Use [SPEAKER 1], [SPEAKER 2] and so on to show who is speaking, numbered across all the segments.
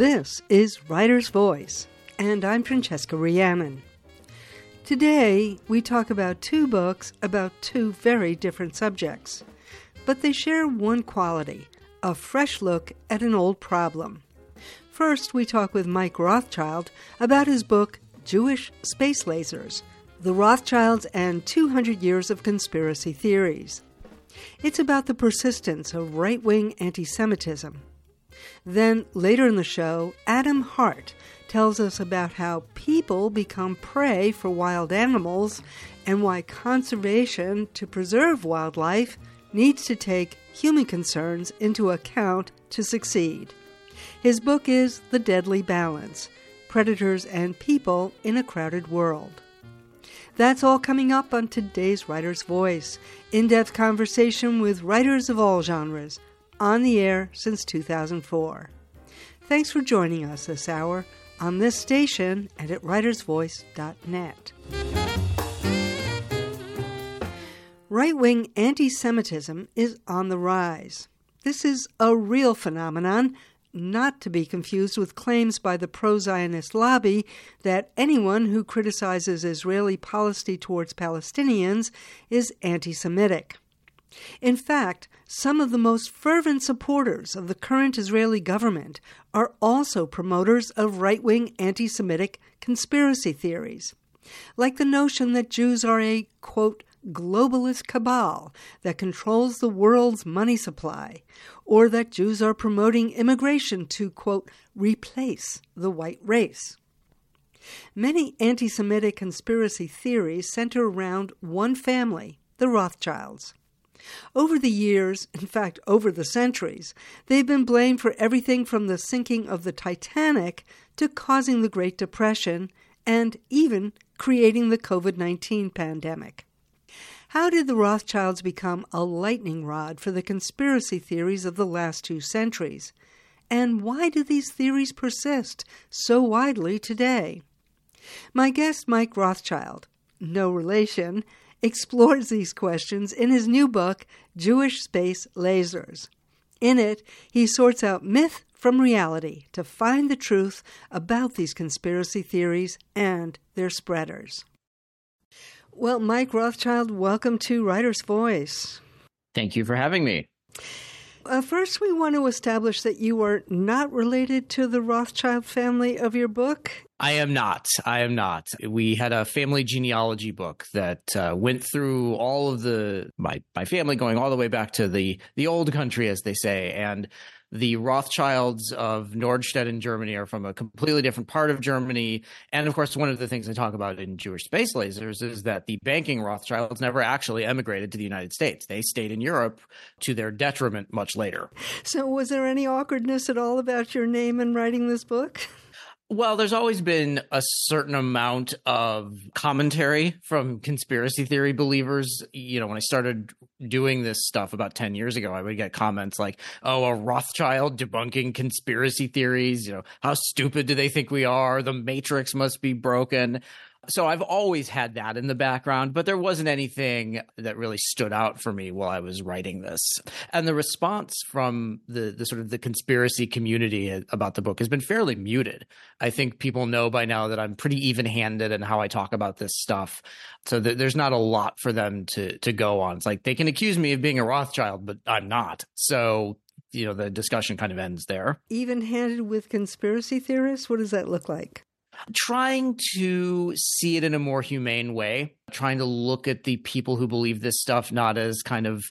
[SPEAKER 1] This is Writer's Voice, and I'm Francesca Rheannon. Today, we talk about two books about two very different subjects, but they share one quality a fresh look at an old problem. First, we talk with Mike Rothschild about his book, Jewish Space Lasers The Rothschilds and 200 Years of Conspiracy Theories. It's about the persistence of right wing anti Semitism. Then, later in the show, Adam Hart tells us about how people become prey for wild animals and why conservation to preserve wildlife needs to take human concerns into account to succeed. His book is The Deadly Balance Predators and People in a Crowded World. That's all coming up on today's Writer's Voice in depth conversation with writers of all genres, on the air since 2004. Thanks for joining us this hour on this station and at writersvoice.net. Right wing anti Semitism is on the rise. This is a real phenomenon, not to be confused with claims by the pro Zionist lobby that anyone who criticizes Israeli policy towards Palestinians is anti Semitic. In fact, some of the most fervent supporters of the current Israeli government are also promoters of right wing anti Semitic conspiracy theories, like the notion that Jews are a, quote, globalist cabal that controls the world's money supply, or that Jews are promoting immigration to, quote, replace the white race. Many anti Semitic conspiracy theories center around one family, the Rothschilds. Over the years, in fact, over the centuries, they've been blamed for everything from the sinking of the Titanic to causing the Great Depression and even creating the COVID 19 pandemic. How did the Rothschilds become a lightning rod for the conspiracy theories of the last two centuries? And why do these theories persist so widely today? My guest, Mike Rothschild, no relation, explores these questions in his new book, Jewish Space Lasers. In it, he sorts out myth from reality to find the truth about these conspiracy theories and their spreaders. Well, Mike Rothschild, welcome to Writer's Voice.
[SPEAKER 2] Thank you for having me.
[SPEAKER 1] Uh, first, we want to establish that you are not related to the Rothschild family of your book.
[SPEAKER 2] I am not. I am not. We had a family genealogy book that uh, went through all of the my my family going all the way back to the the old country, as they say, and the Rothschilds of Nordstedt in Germany are from a completely different part of Germany. And of course, one of the things I talk about in Jewish Space Lasers is that the banking Rothschilds never actually emigrated to the United States. They stayed in Europe to their detriment much later.
[SPEAKER 1] So, was there any awkwardness at all about your name in writing this book?
[SPEAKER 2] Well, there's always been a certain amount of commentary from conspiracy theory believers. You know, when I started doing this stuff about 10 years ago, I would get comments like, oh, a Rothschild debunking conspiracy theories. You know, how stupid do they think we are? The Matrix must be broken. So I've always had that in the background, but there wasn't anything that really stood out for me while I was writing this. And the response from the the sort of the conspiracy community about the book has been fairly muted. I think people know by now that I'm pretty even-handed in how I talk about this stuff. So th- there's not a lot for them to to go on. It's like they can accuse me of being a Rothschild, but I'm not. So you know the discussion kind of ends there.
[SPEAKER 1] Even handed with conspiracy theorists, what does that look like?
[SPEAKER 2] trying to see it in a more humane way, trying to look at the people who believe this stuff not as kind of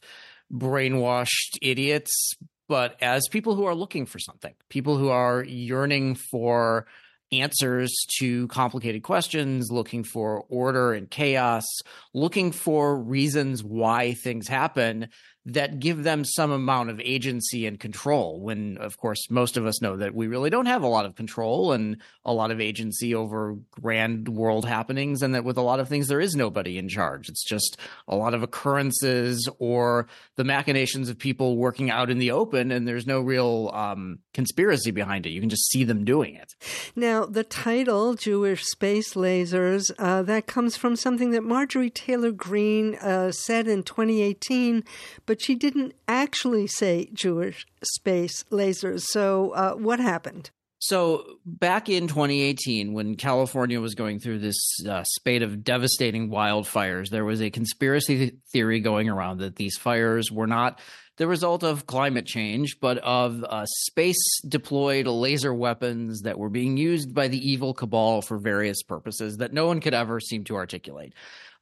[SPEAKER 2] brainwashed idiots, but as people who are looking for something, people who are yearning for answers to complicated questions, looking for order and chaos, looking for reasons why things happen that give them some amount of agency and control when of course most of us know that we really don't have a lot of control and a lot of agency over grand world happenings and that with a lot of things there is nobody in charge. It's just a lot of occurrences or the machinations of people working out in the open and there's no real um, conspiracy behind it. You can just see them doing it.
[SPEAKER 1] Now the title jewish space lasers uh, that comes from something that marjorie taylor greene uh, said in 2018 but she didn't actually say Jewish space lasers. So, uh, what happened?
[SPEAKER 2] So, back in 2018, when California was going through this uh, spate of devastating wildfires, there was a conspiracy theory going around that these fires were not the result of climate change, but of uh, space deployed laser weapons that were being used by the evil cabal for various purposes that no one could ever seem to articulate.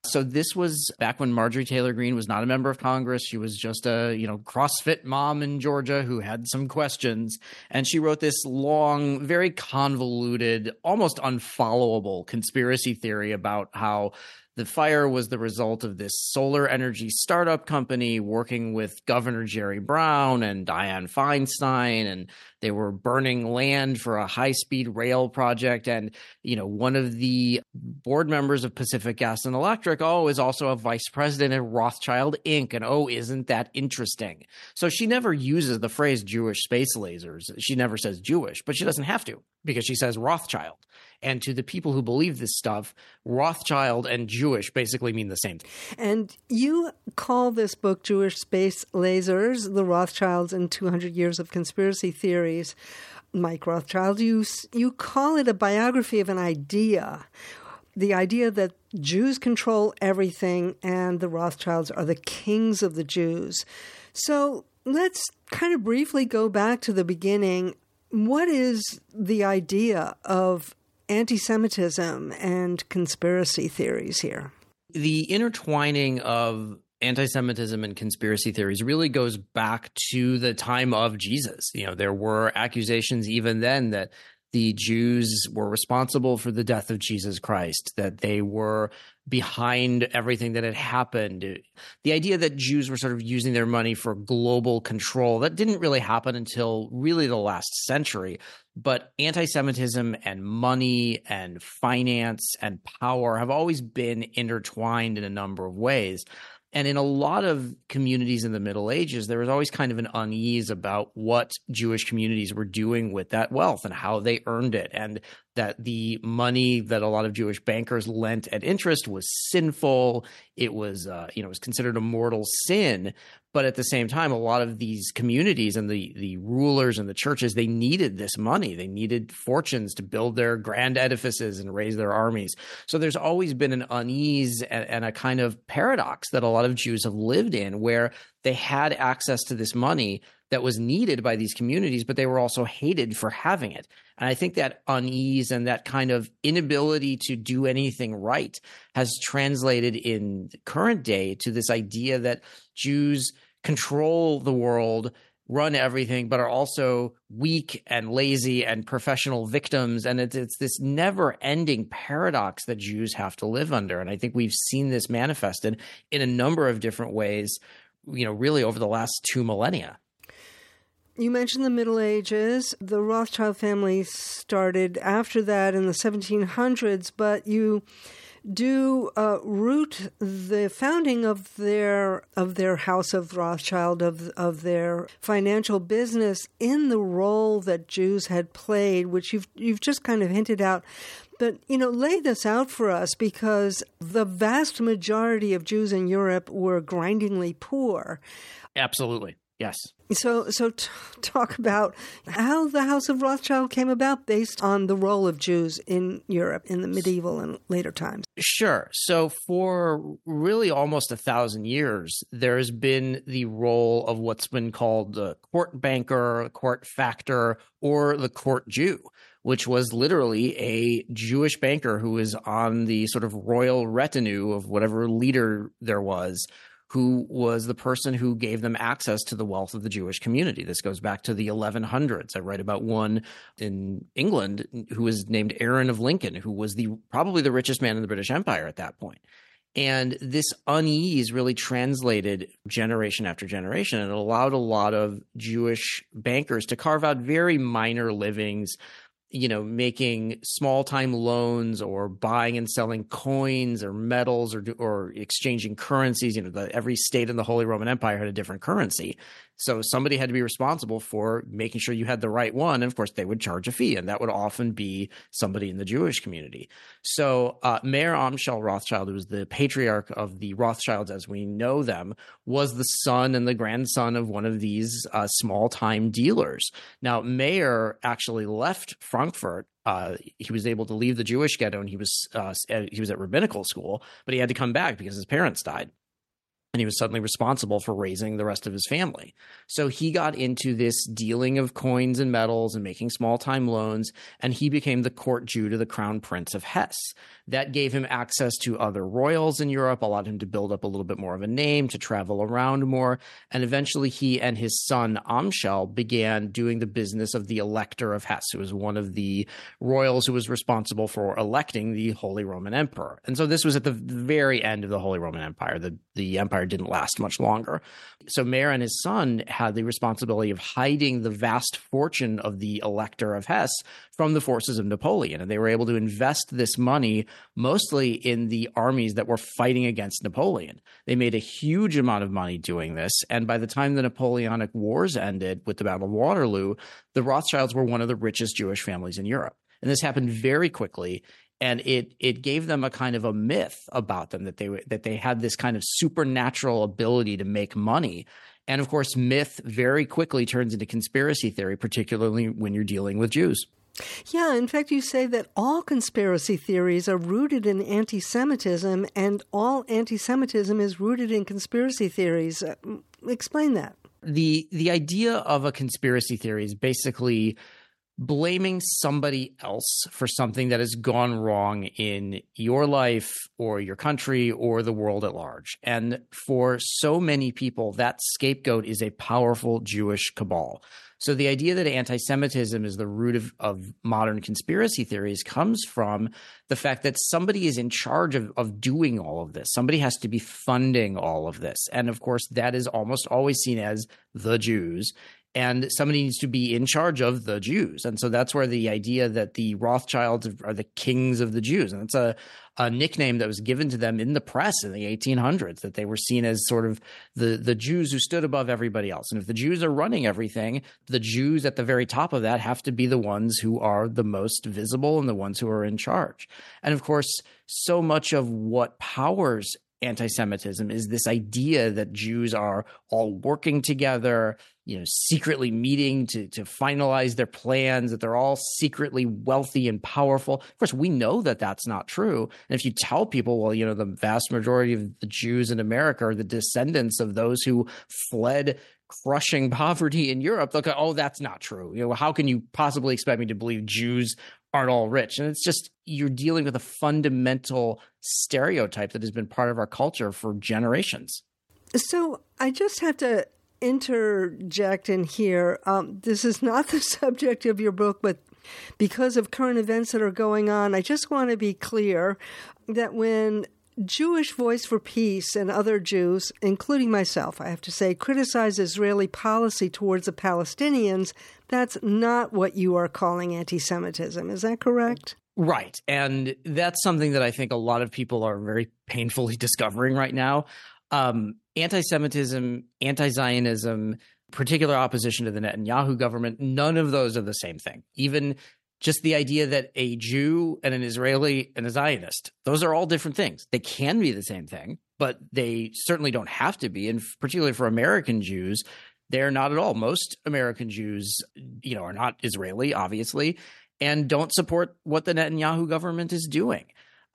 [SPEAKER 2] So this was back when Marjorie Taylor Greene was not a member of Congress. She was just a, you know, CrossFit mom in Georgia who had some questions. And she wrote this long, very convoluted, almost unfollowable conspiracy theory about how the fire was the result of this solar energy startup company working with Governor Jerry Brown and Dianne Feinstein, and they were burning land for a high speed rail project. And, you know, one of the board members of Pacific Gas and Electric, oh, is also a vice president at Rothschild Inc. And oh, isn't that interesting? So she never uses the phrase Jewish space lasers. She never says Jewish, but she doesn't have to because she says Rothschild. And to the people who believe this stuff, Rothschild and Jewish basically mean the same.
[SPEAKER 1] And you call this book Jewish Space Lasers, The Rothschilds and 200 Years of Conspiracy Theories. Mike Rothschild, you, you call it a biography of an idea. The idea that Jews control everything and the Rothschilds are the kings of the Jews. So let's kind of briefly go back to the beginning. What is the idea of anti Semitism and conspiracy theories here?
[SPEAKER 2] The intertwining of anti Semitism and conspiracy theories really goes back to the time of Jesus. You know, there were accusations even then that the Jews were responsible for the death of Jesus Christ, that they were behind everything that had happened. The idea that Jews were sort of using their money for global control, that didn't really happen until really the last century. But anti Semitism and money and finance and power have always been intertwined in a number of ways. And in a lot of communities in the Middle Ages, there was always kind of an unease about what Jewish communities were doing with that wealth and how they earned it. And that the money that a lot of Jewish bankers lent at interest was sinful. It was, uh, you know, it was considered a mortal sin. But at the same time, a lot of these communities and the the rulers and the churches they needed this money. They needed fortunes to build their grand edifices and raise their armies. So there's always been an unease and, and a kind of paradox that a lot of Jews have lived in, where they had access to this money that was needed by these communities, but they were also hated for having it. And I think that unease and that kind of inability to do anything right has translated in current day to this idea that Jews control the world, run everything, but are also weak and lazy and professional victims. And it's, it's this never ending paradox that Jews have to live under. And I think we've seen this manifested in a number of different ways, you know, really over the last two millennia.
[SPEAKER 1] You mentioned the Middle Ages. The Rothschild family started after that in the 1700s, but you do uh, root the founding of their of their House of Rothschild of of their financial business in the role that Jews had played, which you've you've just kind of hinted out. But you know, lay this out for us because the vast majority of Jews in Europe were grindingly poor.
[SPEAKER 2] Absolutely. Yes.
[SPEAKER 1] So, so t- talk about how the House of Rothschild came about based on the role of Jews in Europe in the medieval and later times.
[SPEAKER 2] Sure. So, for really almost a thousand years, there has been the role of what's been called the court banker, court factor, or the court Jew which was literally a Jewish banker who was on the sort of royal retinue of whatever leader there was who was the person who gave them access to the wealth of the Jewish community. This goes back to the 1100s. I write about one in England who was named Aaron of Lincoln, who was the probably the richest man in the British Empire at that point. And this unease really translated generation after generation and it allowed a lot of Jewish bankers to carve out very minor livings you know, making small time loans or buying and selling coins or metals or or exchanging currencies. You know, the, every state in the Holy Roman Empire had a different currency, so somebody had to be responsible for making sure you had the right one. And of course, they would charge a fee, and that would often be somebody in the Jewish community. So uh, Meir Amschel Rothschild, who was the patriarch of the Rothschilds as we know them, was the son and the grandson of one of these uh, small time dealers. Now, Meir actually left Frankfurt uh, he was able to leave the Jewish ghetto and he was uh, he was at rabbinical school, but he had to come back because his parents died and he was suddenly responsible for raising the rest of his family. So he got into this dealing of coins and metals and making small time loans, and he became the court Jew to the crown prince of Hesse. That gave him access to other royals in Europe, allowed him to build up a little bit more of a name, to travel around more, and eventually he and his son Amschel began doing the business of the elector of Hesse, who was one of the royals who was responsible for electing the Holy Roman Emperor. And so this was at the very end of the Holy Roman Empire. The the empire didn't last much longer. So Meir and his son had the responsibility of hiding the vast fortune of the elector of Hesse from the forces of Napoleon. And they were able to invest this money mostly in the armies that were fighting against Napoleon. They made a huge amount of money doing this. And by the time the Napoleonic Wars ended with the Battle of Waterloo, the Rothschilds were one of the richest Jewish families in Europe. And this happened very quickly and it it gave them a kind of a myth about them that they that they had this kind of supernatural ability to make money and of course myth very quickly turns into conspiracy theory particularly when you're dealing with Jews
[SPEAKER 1] yeah, in fact, you say that all conspiracy theories are rooted in anti Semitism, and all anti Semitism is rooted in conspiracy theories. Uh, explain that.
[SPEAKER 2] The, the idea of a conspiracy theory is basically blaming somebody else for something that has gone wrong in your life or your country or the world at large. And for so many people, that scapegoat is a powerful Jewish cabal. So the idea that anti Semitism is the root of, of modern conspiracy theories comes from the fact that somebody is in charge of, of doing all of this. Somebody has to be funding all of this. And of course, that is almost always seen as the Jews and somebody needs to be in charge of the Jews. And so that's where the idea that the Rothschilds are the kings of the Jews, and it's a, a nickname that was given to them in the press in the 1800s, that they were seen as sort of the, the Jews who stood above everybody else. And if the Jews are running everything, the Jews at the very top of that have to be the ones who are the most visible and the ones who are in charge. And of course, so much of what powers anti Semitism is this idea that Jews are all working together, you know, secretly meeting to, to finalize their plans, that they're all secretly wealthy and powerful. Of course, we know that that's not true. And if you tell people, well, you know, the vast majority of the Jews in America are the descendants of those who fled crushing poverty in Europe, they'll go, oh, that's not true. You know, how can you possibly expect me to believe Jews aren't all rich. And it's just you're dealing with a fundamental stereotype that has been part of our culture for generations.
[SPEAKER 1] So I just have to interject in here. Um, this is not the subject of your book, but because of current events that are going on, I just want to be clear that when Jewish Voice for Peace and other Jews, including myself, I have to say, criticize Israeli policy towards the Palestinians, that's not what you are calling anti Semitism. Is that correct?
[SPEAKER 2] Right. And that's something that I think a lot of people are very painfully discovering right now. Um, anti Semitism, anti Zionism, particular opposition to the Netanyahu government, none of those are the same thing. Even just the idea that a Jew and an Israeli and a Zionist, those are all different things. They can be the same thing, but they certainly don't have to be. And particularly for American Jews, they're not at all. Most American Jews, you know, are not Israeli, obviously, and don't support what the Netanyahu government is doing.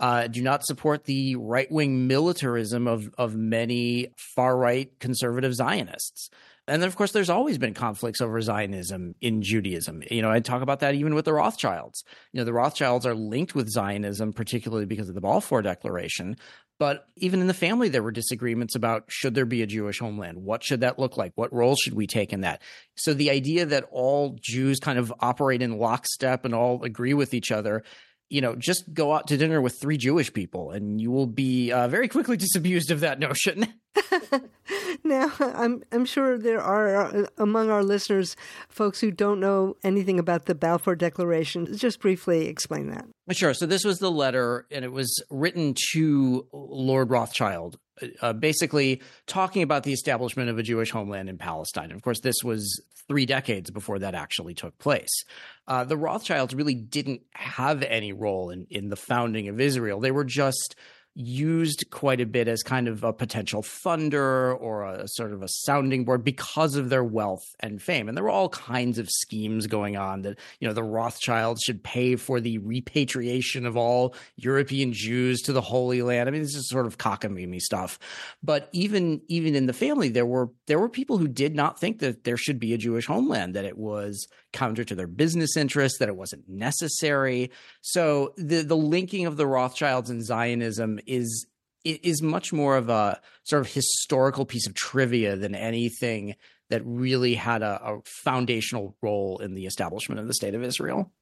[SPEAKER 2] Uh, do not support the right wing militarism of of many far right conservative Zionists. And then, of course, there's always been conflicts over Zionism in Judaism. You know, I talk about that even with the Rothschilds. You know, the Rothschilds are linked with Zionism, particularly because of the Balfour Declaration. But even in the family, there were disagreements about should there be a Jewish homeland? What should that look like? What role should we take in that? So the idea that all Jews kind of operate in lockstep and all agree with each other you know, just go out to dinner with three Jewish people and you will be uh, very quickly disabused of that notion.
[SPEAKER 1] now, I'm I'm sure there are uh, among our listeners folks who don't know anything about the Balfour Declaration. Just briefly explain that.
[SPEAKER 2] Sure. So this was the letter, and it was written to Lord Rothschild, uh, basically talking about the establishment of a Jewish homeland in Palestine. And of course, this was three decades before that actually took place. Uh, the Rothschilds really didn't have any role in in the founding of Israel. They were just used quite a bit as kind of a potential funder or a sort of a sounding board because of their wealth and fame. And there were all kinds of schemes going on that, you know, the Rothschilds should pay for the repatriation of all European Jews to the Holy Land. I mean, this is sort of cockamamie stuff. But even even in the family, there were there were people who did not think that there should be a Jewish homeland, that it was counter to their business interests, that it wasn't necessary. So the the linking of the Rothschilds and Zionism is is much more of a sort of historical piece of trivia than anything that really had a, a foundational role in the establishment of the state of Israel.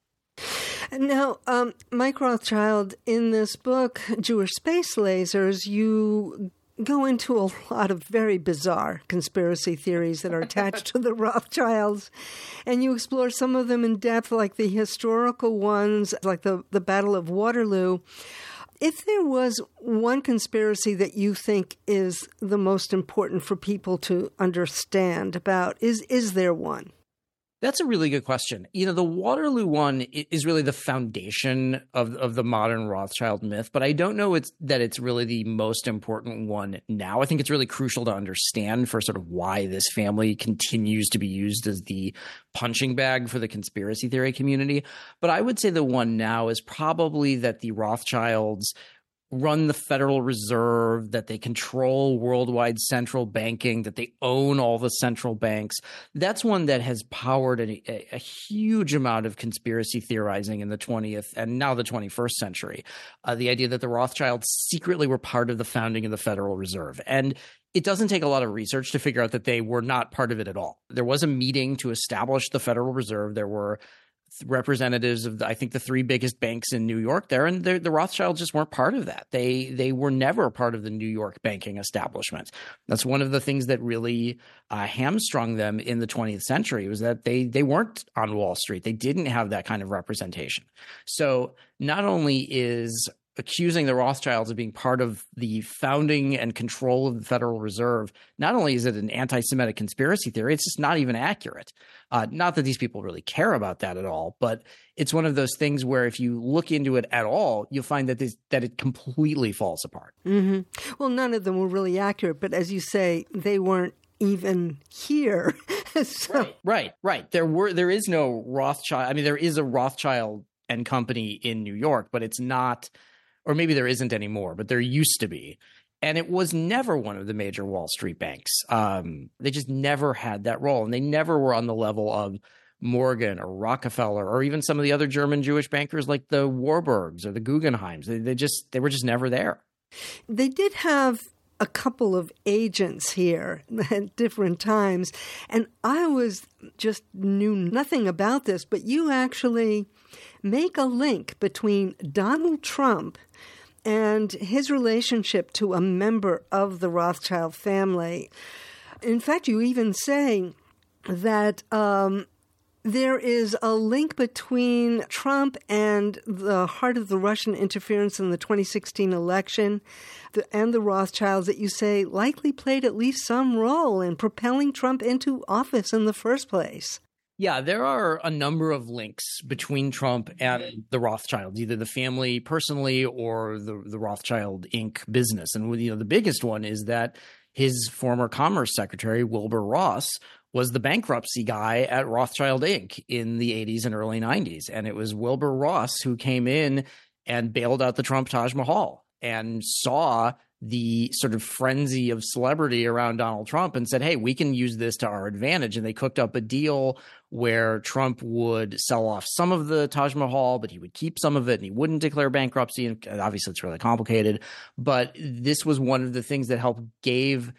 [SPEAKER 1] Now, um, Mike Rothschild, in this book, Jewish Space Lasers, you go into a lot of very bizarre conspiracy theories that are attached to the Rothschilds, and you explore some of them in depth, like the historical ones, like the, the Battle of Waterloo. If there was one conspiracy that you think is the most important for people to understand about, is is there one?
[SPEAKER 2] That's a really good question. You know, the Waterloo one is really the foundation of of the modern Rothschild myth, but I don't know it's that it's really the most important one now. I think it's really crucial to understand for sort of why this family continues to be used as the punching bag for the conspiracy theory community. But I would say the one now is probably that the Rothschilds run the Federal Reserve, that they control worldwide central banking, that they own all the central banks. That's one that has powered a, a, huge amount of conspiracy theorizing in the 20th and now the 21st century. Uh, the idea that the Rothschilds secretly were part of the founding of the Federal Reserve. And it doesn't take a lot of research to figure out that they were not part of it at all. There was a meeting to establish the Federal Reserve. There were representatives of the, I think the three biggest banks in New York there, and the Rothschilds just weren't part of that. They they were never part of the New York banking establishment. That's one of the things that really uh, hamstrung them in the 20th century was that they they weren't on Wall Street. They didn't have that kind of representation. So not only is accusing the Rothschilds of being part of the founding and control of the Federal Reserve, not only is it an anti Semitic conspiracy theory, it's just not even accurate. Uh, not that these people really care about that at all, but it's one of those things where if you look into it at all, you'll find that this, that it completely falls apart.
[SPEAKER 1] Mm-hmm. Well, none of them were really accurate, but as you say, they weren't even here.
[SPEAKER 2] so. Right, right, right. There were there is no Rothschild. I mean, there is a Rothschild and Company in New York, but it's not or maybe there isn't anymore, but there used to be. And it was never one of the major Wall Street banks. Um, they just never had that role, and they never were on the level of Morgan or Rockefeller or even some of the other German Jewish bankers like the Warburgs or the Guggenheims. They, they just they were just never there.
[SPEAKER 1] They did have a couple of agents here at different times, and I was just knew nothing about this, but you actually make a link between Donald Trump and his relationship to a member of the Rothschild family. In fact, you even say that um, there is a link between Trump and the heart of the Russian interference in the 2016 election and the Rothschilds that you say likely played at least some role in propelling Trump into office in the first place.
[SPEAKER 2] Yeah, there are a number of links between Trump and the Rothschilds, either the family personally or the the Rothschild Inc. business. And you know, the biggest one is that his former Commerce Secretary Wilbur Ross was the bankruptcy guy at Rothschild Inc. in the 80s and early 90s, and it was Wilbur Ross who came in and bailed out the Trump Taj Mahal and saw the sort of frenzy of celebrity around Donald Trump and said, hey, we can use this to our advantage. And they cooked up a deal where Trump would sell off some of the Taj Mahal, but he would keep some of it and he wouldn't declare bankruptcy. And obviously, it's really complicated. But this was one of the things that helped gave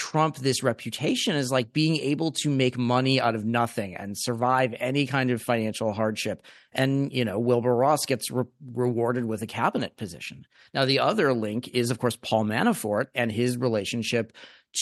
[SPEAKER 2] Trump this reputation as like being able to make money out of nothing and survive any kind of financial hardship. And, you know, Wilbur Ross gets re- rewarded with a cabinet position. Now, the other link is, of course, Paul Manafort and his relationship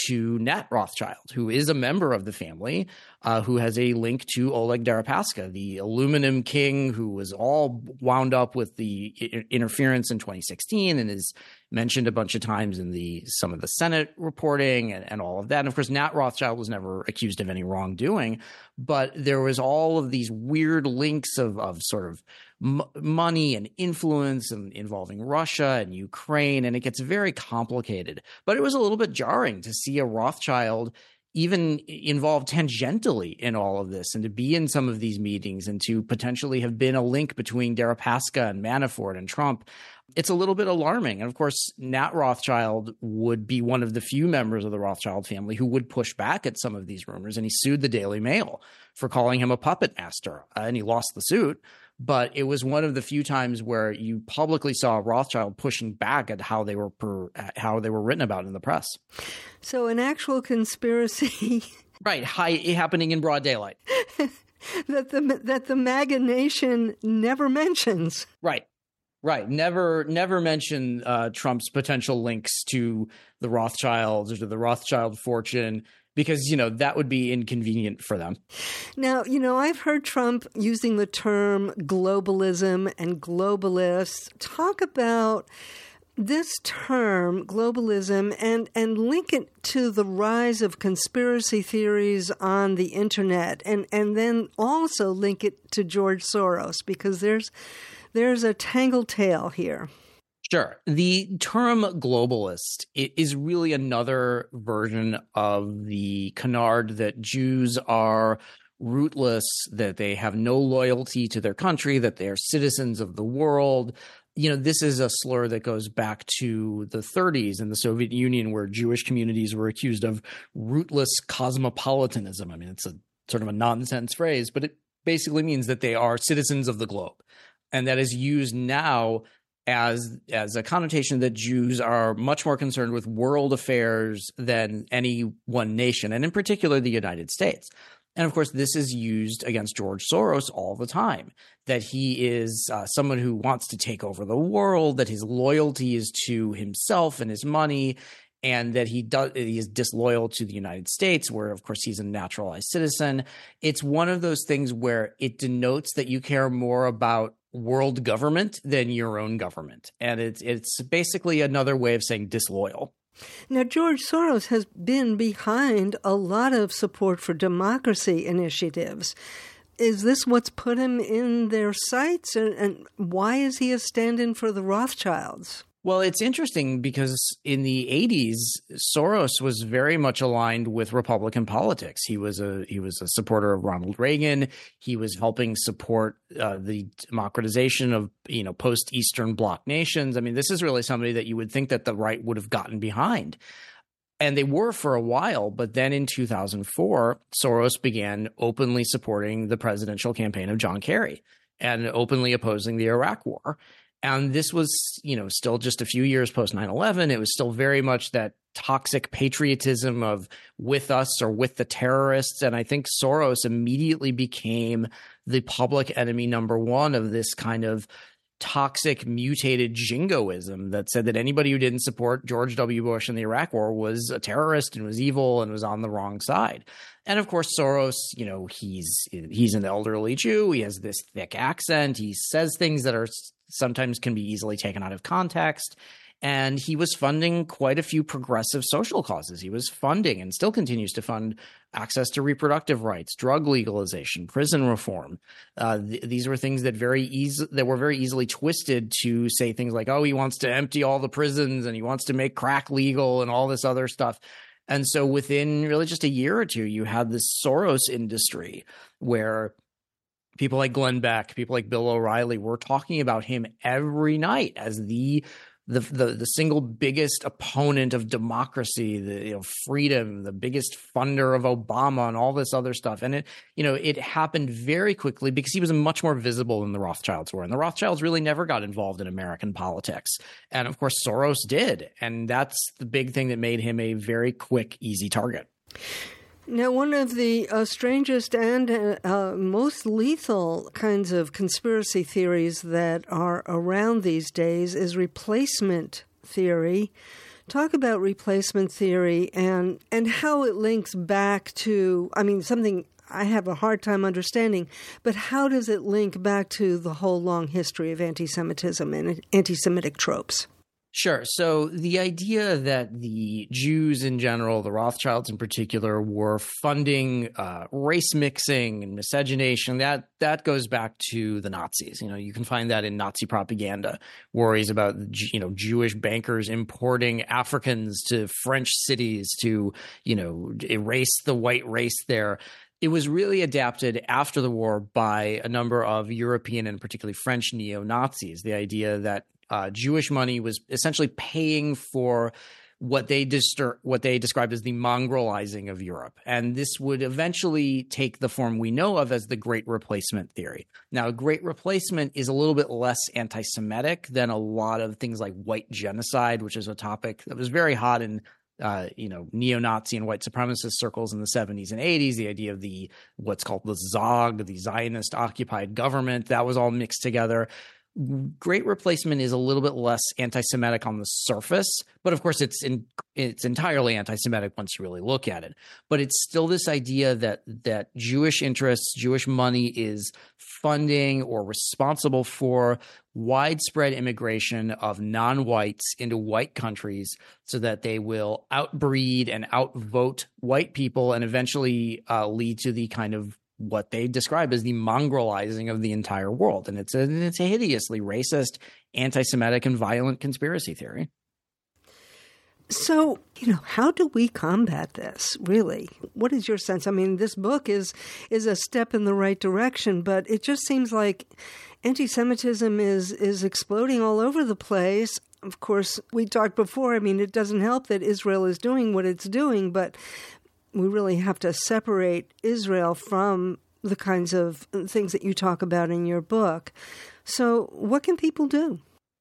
[SPEAKER 2] to Nat Rothschild, who is a member of the family, uh, who has a link to Oleg Deripaska, the aluminum king who was all wound up with the I- interference in 2016 and is mentioned a bunch of times in the some of the Senate reporting and, and all of that. And of course, Nat Rothschild was never accused of any wrongdoing, but there was all of these weird links of of sort of m- money and influence and involving Russia and Ukraine, and it gets very complicated. But it was a little bit jarring to see a Rothschild even involved tangentially in all of this and to be in some of these meetings and to potentially have been a link between Deripaska and Manafort and Trump. It's a little bit alarming. And of course, Nat Rothschild would be one of the few members of the Rothschild family who would push back at some of these rumors. And he sued the Daily Mail for calling him a puppet master. And he lost the suit but it was one of the few times where you publicly saw Rothschild pushing back at how they were per, how they were written about in the press.
[SPEAKER 1] So an actual conspiracy,
[SPEAKER 2] right? High happening in broad daylight
[SPEAKER 1] that the that the MAGA nation never mentions.
[SPEAKER 2] Right. Right. Never, never mention uh, Trump's potential links to the Rothschilds or to the Rothschild fortune because, you know, that would be inconvenient for them.
[SPEAKER 1] Now, you know, I've heard Trump using the term globalism and globalists talk about this term globalism and and link it to the rise of conspiracy theories on the internet and and then also link it to George Soros because there's there's a tangled tale here.
[SPEAKER 2] Sure. The term globalist is really another version of the canard that Jews are rootless, that they have no loyalty to their country, that they are citizens of the world. You know, this is a slur that goes back to the 30s in the Soviet Union, where Jewish communities were accused of rootless cosmopolitanism. I mean, it's a sort of a nonsense phrase, but it basically means that they are citizens of the globe. And that is used now as as a connotation that Jews are much more concerned with world affairs than any one nation, and in particular the United States. And of course, this is used against George Soros all the time. That he is uh, someone who wants to take over the world. That his loyalty is to himself and his money, and that he does he is disloyal to the United States, where of course he's a naturalized citizen. It's one of those things where it denotes that you care more about world government than your own government. And it's it's basically another way of saying disloyal.
[SPEAKER 1] Now, George Soros has been behind a lot of support for democracy initiatives. Is this what's put him in their sights? And, and why is he a stand in for the Rothschilds?
[SPEAKER 2] Well, it's interesting because in the 80s, Soros was very much aligned with Republican politics. He was a he was a supporter of Ronald Reagan. He was helping support uh, the democratization of you know post Eastern Bloc nations. I mean, this is really somebody that you would think that the right would have gotten behind. And they were for a while, but then in 2004, Soros began openly supporting the presidential campaign of John Kerry and openly opposing the Iraq War. And this was, you know, still just a few years post 9 11. It was still very much that toxic patriotism of with us or with the terrorists. And I think Soros immediately became the public enemy number one of this kind of toxic, mutated jingoism that said that anybody who didn't support George W. Bush in the Iraq War was a terrorist and was evil and was on the wrong side. And of course, Soros, you know, he's he's an elderly Jew. He has this thick accent. He says things that are sometimes can be easily taken out of context. And he was funding quite a few progressive social causes. He was funding and still continues to fund access to reproductive rights, drug legalization, prison reform. Uh, th- these were things that very easy that were very easily twisted to say things like, "Oh, he wants to empty all the prisons and he wants to make crack legal and all this other stuff." And so, within really just a year or two, you had this Soros industry where people like Glenn Beck, people like Bill O'Reilly were talking about him every night as the the, the the single biggest opponent of democracy, the you know freedom, the biggest funder of Obama and all this other stuff. And it you know it happened very quickly because he was much more visible than the Rothschilds were, and the Rothschilds really never got involved in American politics. And of course, Soros did, and that's the big thing that made him a very quick, easy target.
[SPEAKER 1] Now, one of the uh, strangest and uh, uh, most lethal kinds of conspiracy theories that are around these days is replacement theory. Talk about replacement theory and, and how it links back to, I mean, something I have a hard time understanding, but how does it link back to the whole long history of anti Semitism and anti Semitic tropes?
[SPEAKER 2] Sure. So the idea that the Jews in general, the Rothschilds in particular, were funding uh, race mixing and miscegenation that that goes back to the Nazis. You know, you can find that in Nazi propaganda, worries about you know Jewish bankers importing Africans to French cities to you know erase the white race there it was really adapted after the war by a number of European and particularly French neo Nazis. The idea that uh, Jewish money was essentially paying for what they distur- what they described as the mongrelizing of Europe, and this would eventually take the form we know of as the Great Replacement theory. Now, Great Replacement is a little bit less anti-Semitic than a lot of things like white genocide, which is a topic that was very hot in uh, you know, neo-Nazi and white supremacist circles in the 70s and 80s, the idea of the what's called the Zog, the Zionist occupied government, that was all mixed together. Great Replacement is a little bit less anti-Semitic on the surface, but of course it's in, it's entirely anti-Semitic once you really look at it. But it's still this idea that that Jewish interests, Jewish money is funding or responsible for widespread immigration of non-whites into white countries, so that they will outbreed and outvote white people, and eventually uh, lead to the kind of what they describe as the mongrelizing of the entire world. And it's a, it's a hideously racist, anti Semitic, and violent conspiracy theory.
[SPEAKER 1] So, you know, how do we combat this, really? What is your sense? I mean, this book is is a step in the right direction, but it just seems like anti-Semitism is is exploding all over the place. Of course, we talked before. I mean, it doesn't help that Israel is doing what it's doing, but we really have to separate Israel from the kinds of things that you talk about in your book. So, what can people do?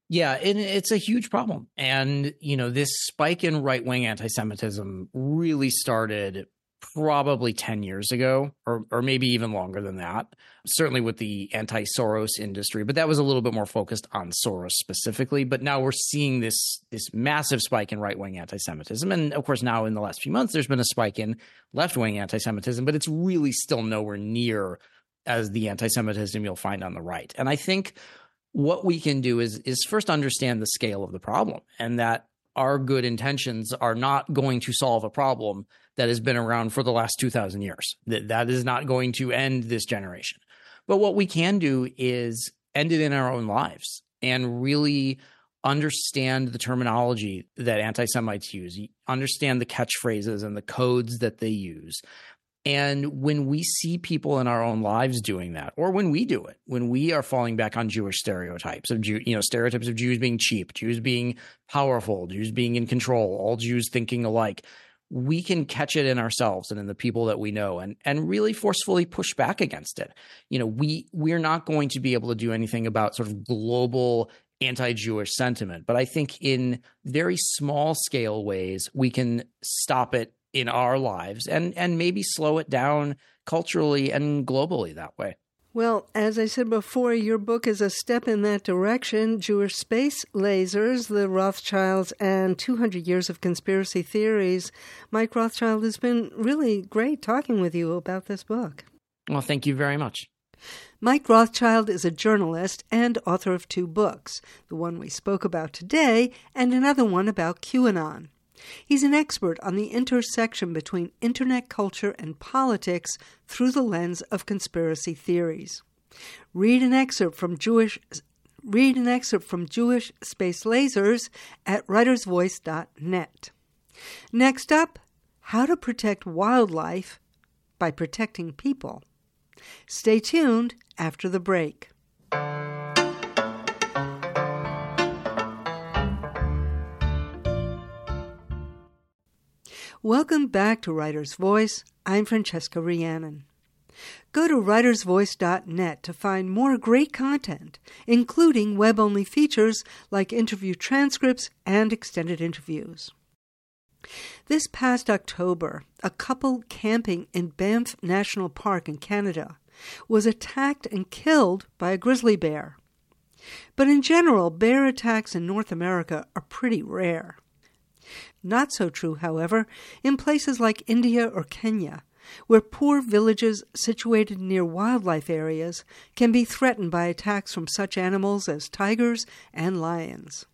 [SPEAKER 2] Yeah, and it's a huge problem. And, you know, this spike in right wing anti Semitism really started probably 10 years ago, or, or maybe even longer than that, certainly with the anti Soros industry, but that was a little bit more focused on Soros specifically. But now we're seeing this, this massive spike in right wing anti Semitism. And of course, now in the last few months, there's been a spike in left wing anti Semitism, but it's really still nowhere near as the anti Semitism you'll find on the right. And I think what we can do is is first understand the scale of the problem and that our good intentions are not going to solve a problem that has been around for the last 2000 years. That that is not going to end this generation. But what we can do is end it in our own lives and really understand the terminology that anti-Semites use, understand the catchphrases and the codes that they use, and when we see people in our own lives doing that, or when we do it, when we are falling back on Jewish stereotypes of Jew, you know, stereotypes of Jews being cheap, Jews being powerful, Jews being in control, all Jews thinking alike, we can catch it in ourselves and in the people that we know and and really forcefully push back against it. You know, we we're not going to be able to do anything about sort of global anti-Jewish sentiment, but I think in very small scale ways we can stop it in our lives and and maybe slow it down culturally and globally that way.
[SPEAKER 1] Well, as I said before, your book is a step in that direction. Jewish Space Lasers, The Rothschilds, and 200 Years of Conspiracy Theories. Mike Rothschild has been really great talking with you about this book.
[SPEAKER 2] Well, thank you very much.
[SPEAKER 1] Mike Rothschild is a journalist and author of two books the one we spoke about today, and another one about QAnon. He's an expert on the intersection between internet culture and politics through the lens of conspiracy theories. Read an excerpt from Jewish read an excerpt from Jewish Space Lasers at writersvoice.net. Next up, how to protect wildlife by protecting people. Stay tuned after the break. Welcome back to Writer's Voice. I'm Francesca Rheannon. Go to writersvoice.net to find more great content, including web only features like interview transcripts and extended interviews. This past October, a couple camping in Banff National Park in Canada was attacked and killed by a grizzly bear. But in general, bear attacks in North America are pretty rare. Not so true, however, in places like India or Kenya, where poor villages situated near wildlife areas can be threatened by attacks from such animals as tigers and lions.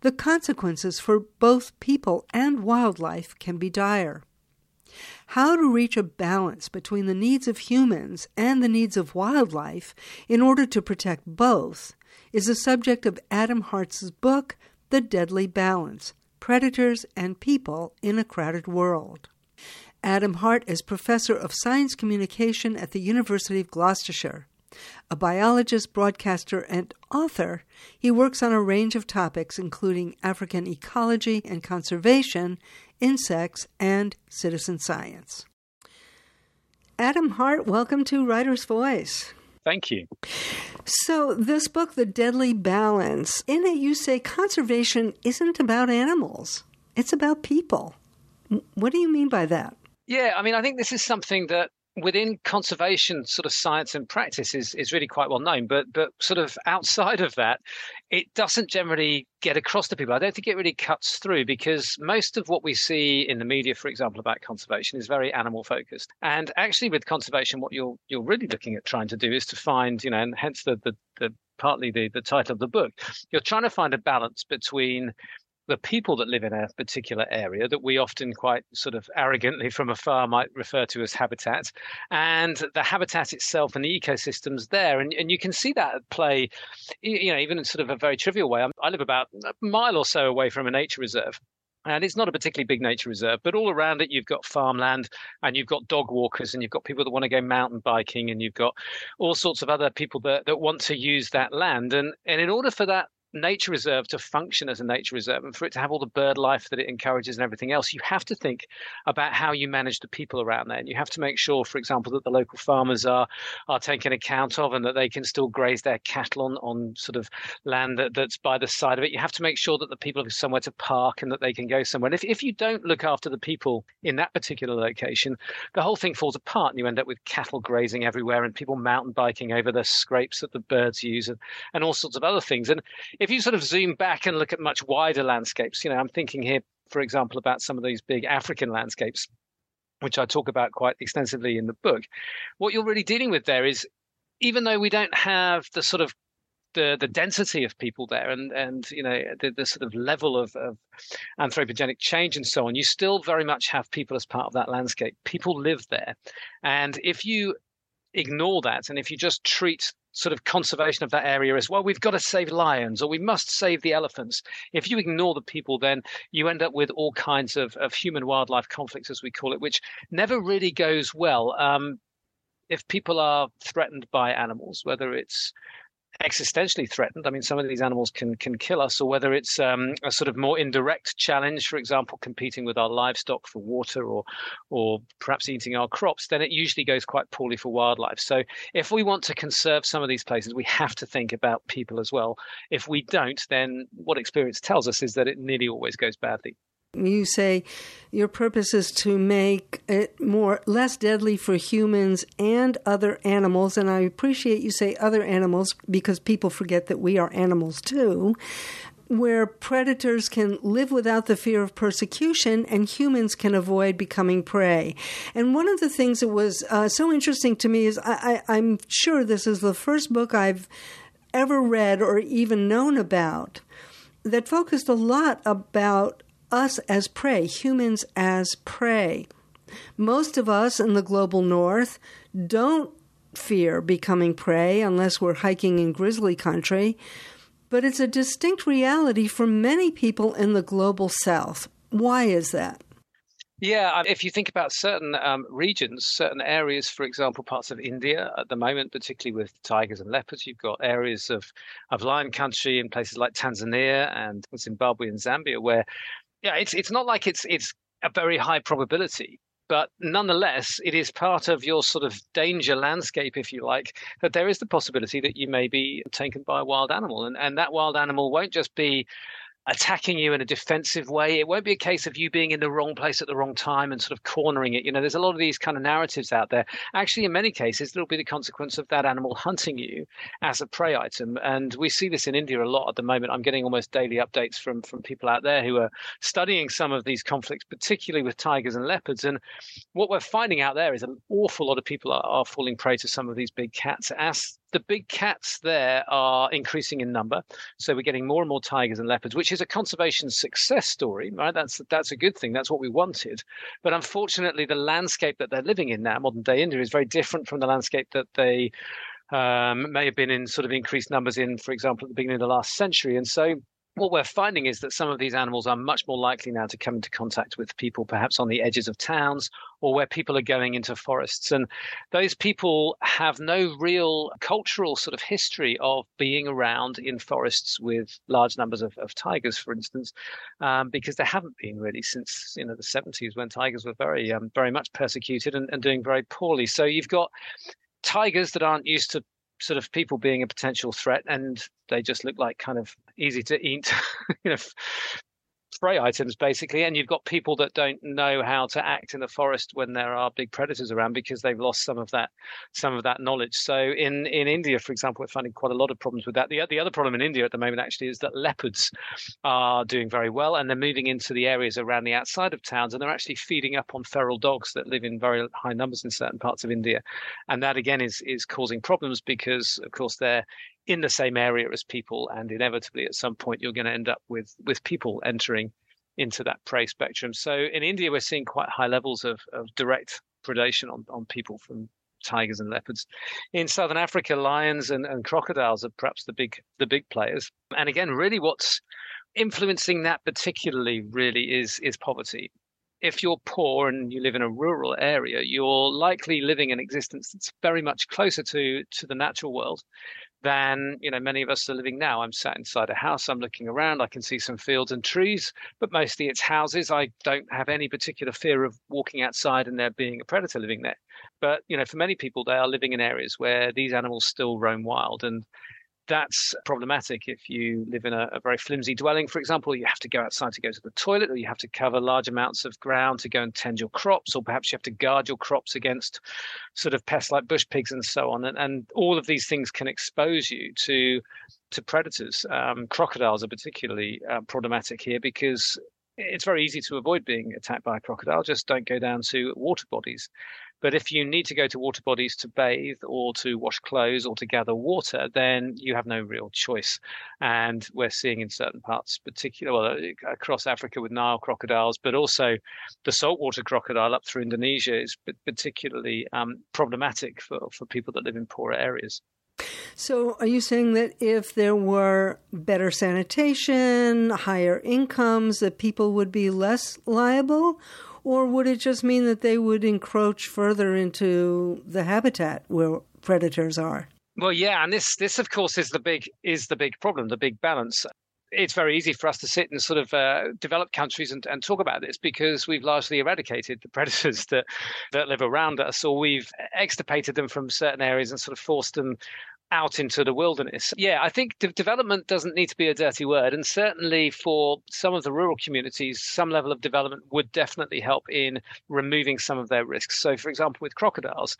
[SPEAKER 1] The consequences for both people and wildlife can be dire. How to reach a balance between the needs of humans and the needs of wildlife in order to protect both is the subject of Adam Hart's book, The Deadly Balance Predators and People in a Crowded World. Adam Hart is professor of science communication at the University of Gloucestershire. A biologist, broadcaster, and author, he works on a range of topics including African ecology and conservation, insects, and citizen science. Adam Hart, welcome to Writer's Voice.
[SPEAKER 3] Thank you.
[SPEAKER 1] So, this book, The Deadly Balance, in it you say conservation isn't about animals, it's about people. What do you mean by that?
[SPEAKER 3] Yeah, I mean, I think this is something that within conservation sort of science and practice is, is really quite well known but but sort of outside of that it doesn't generally get across to people. I don't think it really cuts through because most of what we see in the media for example about conservation is very animal focused. And actually with conservation what you're you're really looking at trying to do is to find you know and hence the the, the partly the, the title of the book you're trying to find a balance between the people that live in a particular area that we often quite sort of arrogantly from afar might refer to as habitat, and the habitat itself and the ecosystems there. And, and you can see that at play, you know, even in sort of a very trivial way. I live about a mile or so away from a nature reserve. And it's not a particularly big nature reserve, but all around it, you've got farmland and you've got dog walkers and you've got people that want to go mountain biking and you've got all sorts of other people that, that want to use that land. And, and in order for that nature reserve to function as a nature reserve and for it to have all the bird life that it encourages and everything else, you have to think about how you manage the people around there. And you have to make sure, for example, that the local farmers are are taken account of and that they can still graze their cattle on, on sort of land that, that's by the side of it. You have to make sure that the people have somewhere to park and that they can go somewhere. And if, if you don't look after the people in that particular location, the whole thing falls apart and you end up with cattle grazing everywhere and people mountain biking over the scrapes that the birds use and, and all sorts of other things. And if you sort of zoom back and look at much wider landscapes, you know, I'm thinking here, for example, about some of these big African landscapes, which I talk about quite extensively in the book. What you're really dealing with there is, even though we don't have the sort of the, the density of people there and, and you know the, the sort of level of, of anthropogenic change and so on, you still very much have people as part of that landscape. People live there. And if you ignore that and if you just treat sort of conservation of that area as well. We've got to save lions or we must save the elephants. If you ignore the people, then you end up with all kinds of, of human wildlife conflicts, as we call it, which never really goes well. Um, if people are threatened by animals, whether it's existentially threatened. I mean, some of these animals can can kill us, or whether it's um, a sort of more indirect challenge, for example, competing with our livestock for water, or or perhaps eating our crops, then it usually goes quite poorly for wildlife. So, if we want to conserve some of these places, we have to think about people as well. If we don't, then what experience tells us is that it nearly always goes badly.
[SPEAKER 1] You say your purpose is to make it more less deadly for humans and other animals, and I appreciate you say other animals because people forget that we are animals too. Where predators can live without the fear of persecution and humans can avoid becoming prey. And one of the things that was uh, so interesting to me is I, I, I'm sure this is the first book I've ever read or even known about that focused a lot about us as prey, humans as prey. Most of us in the global north don't fear becoming prey unless we're hiking in grizzly country, but it's a distinct reality for many people in the global south. Why is that?
[SPEAKER 3] Yeah, if you think about certain um, regions, certain areas, for example, parts of India at the moment, particularly with tigers and leopards, you've got areas of, of lion country in places like Tanzania and Zimbabwe and Zambia where yeah, it's it's not like it's it's a very high probability but nonetheless, it is part of your sort of danger landscape, if you like, that there is the possibility that you may be taken by a wild animal. And, and that wild animal won't just be attacking you in a defensive way. It won't be a case of you being in the wrong place at the wrong time and sort of cornering it. You know, there's a lot of these kind of narratives out there. Actually, in many cases, there'll be the consequence of that animal hunting you as a prey item. And we see this in India a lot at the moment. I'm getting almost daily updates from from people out there who are studying some of these conflicts, particularly with tigers and leopards. And what we're finding out there is an awful lot of people are, are falling prey to some of these big cats as the big cats there are increasing in number. So we're getting more and more tigers and leopards, which is a conservation success story, right? That's that's a good thing. That's what we wanted. But unfortunately, the landscape that they're living in now, modern day India, is very different from the landscape that they um, may have been in sort of increased numbers in, for example, at the beginning of the last century. And so what we're finding is that some of these animals are much more likely now to come into contact with people, perhaps on the edges of towns or where people are going into forests. And those people have no real cultural sort of history of being around in forests with large numbers of, of tigers, for instance, um, because there haven't been really since you know the 70s when tigers were very um, very much persecuted and, and doing very poorly. So you've got tigers that aren't used to sort of people being a potential threat and they just look like kind of easy to eat you know prey items basically and you've got people that don't know how to act in the forest when there are big predators around because they've lost some of that some of that knowledge. So in in india for example we're finding quite a lot of problems with that. The, the other problem in india at the moment actually is that leopards are doing very well and they're moving into the areas around the outside of towns and they're actually feeding up on feral dogs that live in very high numbers in certain parts of india. And that again is is causing problems because of course they're in the same area as people, and inevitably at some point you're going to end up with with people entering into that prey spectrum. So in India, we're seeing quite high levels of, of direct predation on, on people from tigers and leopards. In southern Africa, lions and, and crocodiles are perhaps the big the big players. And again, really what's influencing that particularly really is is poverty. If you're poor and you live in a rural area, you're likely living an existence that's very much closer to to the natural world than you know many of us are living now. I'm sat inside a house. I'm looking around. I can see some fields and trees, but mostly it's houses. I don't have any particular fear of walking outside and there being a predator living there. But you know, for many people, they are living in areas where these animals still roam wild, and that's problematic if you live in a, a, very flimsy dwelling, for example. You have to go outside to go to the toilet, or you have to cover large amounts of ground to go and tend your crops, or perhaps you have to guard your crops against sort of pests like bush pigs and so on. And, and all of these things can expose you to to predators. Um, crocodiles are particularly uh, problematic here because it's very easy to avoid being attacked by a crocodile. Just don't go down to water bodies. But if you need to go to water bodies to bathe or to wash clothes or to gather water, then you have no real choice. And we're seeing in certain parts, particularly well, across Africa with Nile crocodiles, but also the saltwater crocodile up through Indonesia is particularly um, problematic for, for people that live in poorer areas.
[SPEAKER 1] So, are you saying that if there were better sanitation, higher incomes, that people would be less liable? Or would it just mean that they would encroach further into the habitat where predators are?
[SPEAKER 3] Well, yeah, and this, this of course, is the big is the big problem, the big balance it's very easy for us to sit in sort of uh, developed countries and, and talk about this because we've largely eradicated the predators that, that live around us, or we've extirpated them from certain areas and sort of forced them out into the wilderness. Yeah, I think de- development doesn't need to be a dirty word. And certainly for some of the rural communities, some level of development would definitely help in removing some of their risks. So, for example, with crocodiles,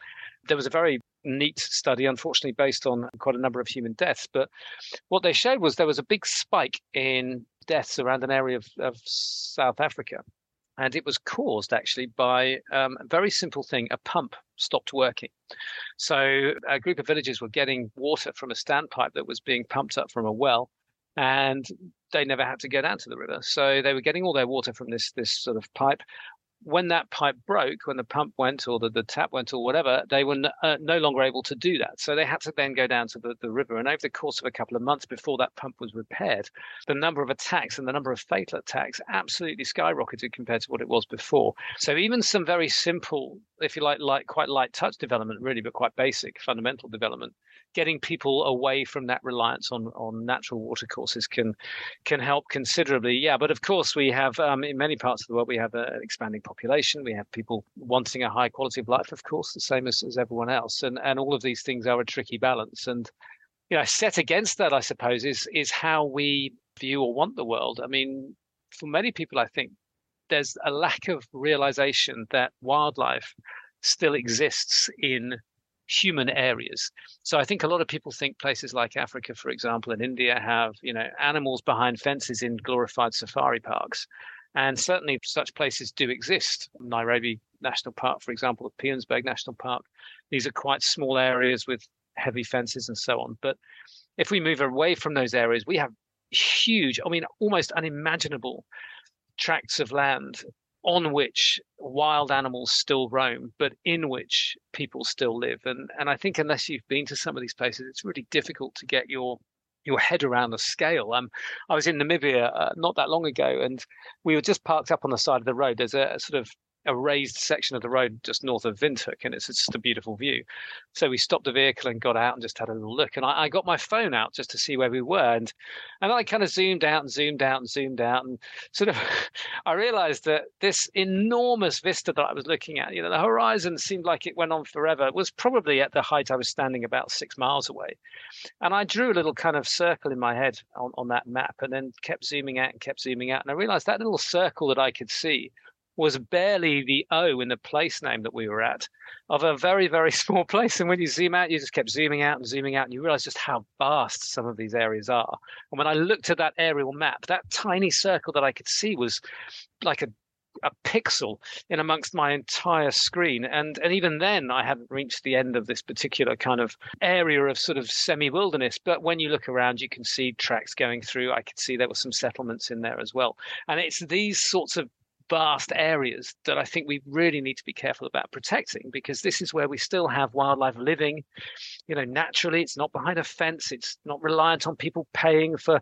[SPEAKER 3] there was a very neat study, unfortunately based on quite a number of human deaths. But what they showed was there was a big spike in deaths around an area of, of South Africa and it was caused actually by um, a very simple thing a pump stopped working. So a group of villagers were getting water from a standpipe that was being pumped up from a well, and they never had to go down to the river. So they were getting all their water from this this sort of pipe when that pipe broke, when the pump went or the, the tap went or whatever, they were n- uh, no longer able to do that. So they had to then go down to the, the river. And over the course of a couple of months before that pump was repaired, the number of attacks and the number of fatal attacks absolutely skyrocketed compared to what it was before. So even some very simple if you like, like quite light touch development, really, but quite basic, fundamental development. Getting people away from that reliance on on natural watercourses can can help considerably. Yeah, but of course we have um, in many parts of the world we have an expanding population. We have people wanting a high quality of life, of course, the same as, as everyone else, and and all of these things are a tricky balance. And you know, set against that, I suppose, is is how we view or want the world. I mean, for many people, I think there's a lack of realization that wildlife still exists in human areas. So I think a lot of people think places like Africa, for example, and India have, you know, animals behind fences in glorified safari parks. And certainly such places do exist. Nairobi National Park, for example, Pilanesberg National Park. These are quite small areas with heavy fences and so on. But if we move away from those areas, we have huge, I mean, almost unimaginable tracts of land on which wild animals still roam, but in which people still live. And and I think unless you've been to some of these places, it's really difficult to get your your head around the scale. Um, I was in Namibia uh, not that long ago, and we were just parked up on the side of the road. There's a, a sort of a raised section of the road just north of Windhoek, and it's just a beautiful view. So we stopped the vehicle and got out and just had a little look. And I, I, got my phone out just to see where we were, and and I kind of zoomed out and zoomed out and zoomed out, and sort of I realised that this enormous vista that I was looking at, you know, the horizon seemed like it went on forever. Was probably at the height I was standing about six miles away, and I drew a little kind of circle in my head on, on that map, and then kept zooming out and kept zooming out, and I realised that little circle that I could see was barely the O in the place name that we were at of a very, very small place. And when you zoom out, you just kept zooming out and zooming out, and you realize just how vast some of these areas are. And when I looked at that aerial map, that tiny circle that I could see was like a a pixel in amongst my entire screen. And and even then I hadn't reached the end of this particular kind of area of sort of semi wilderness. But when you look around you can see tracks going through. I could see there were some settlements in there as well. And it's these sorts of vast areas that I think we really need to be careful about protecting because this is where we still have wildlife living, you know, naturally. It's not behind a fence. It's not reliant on people paying for,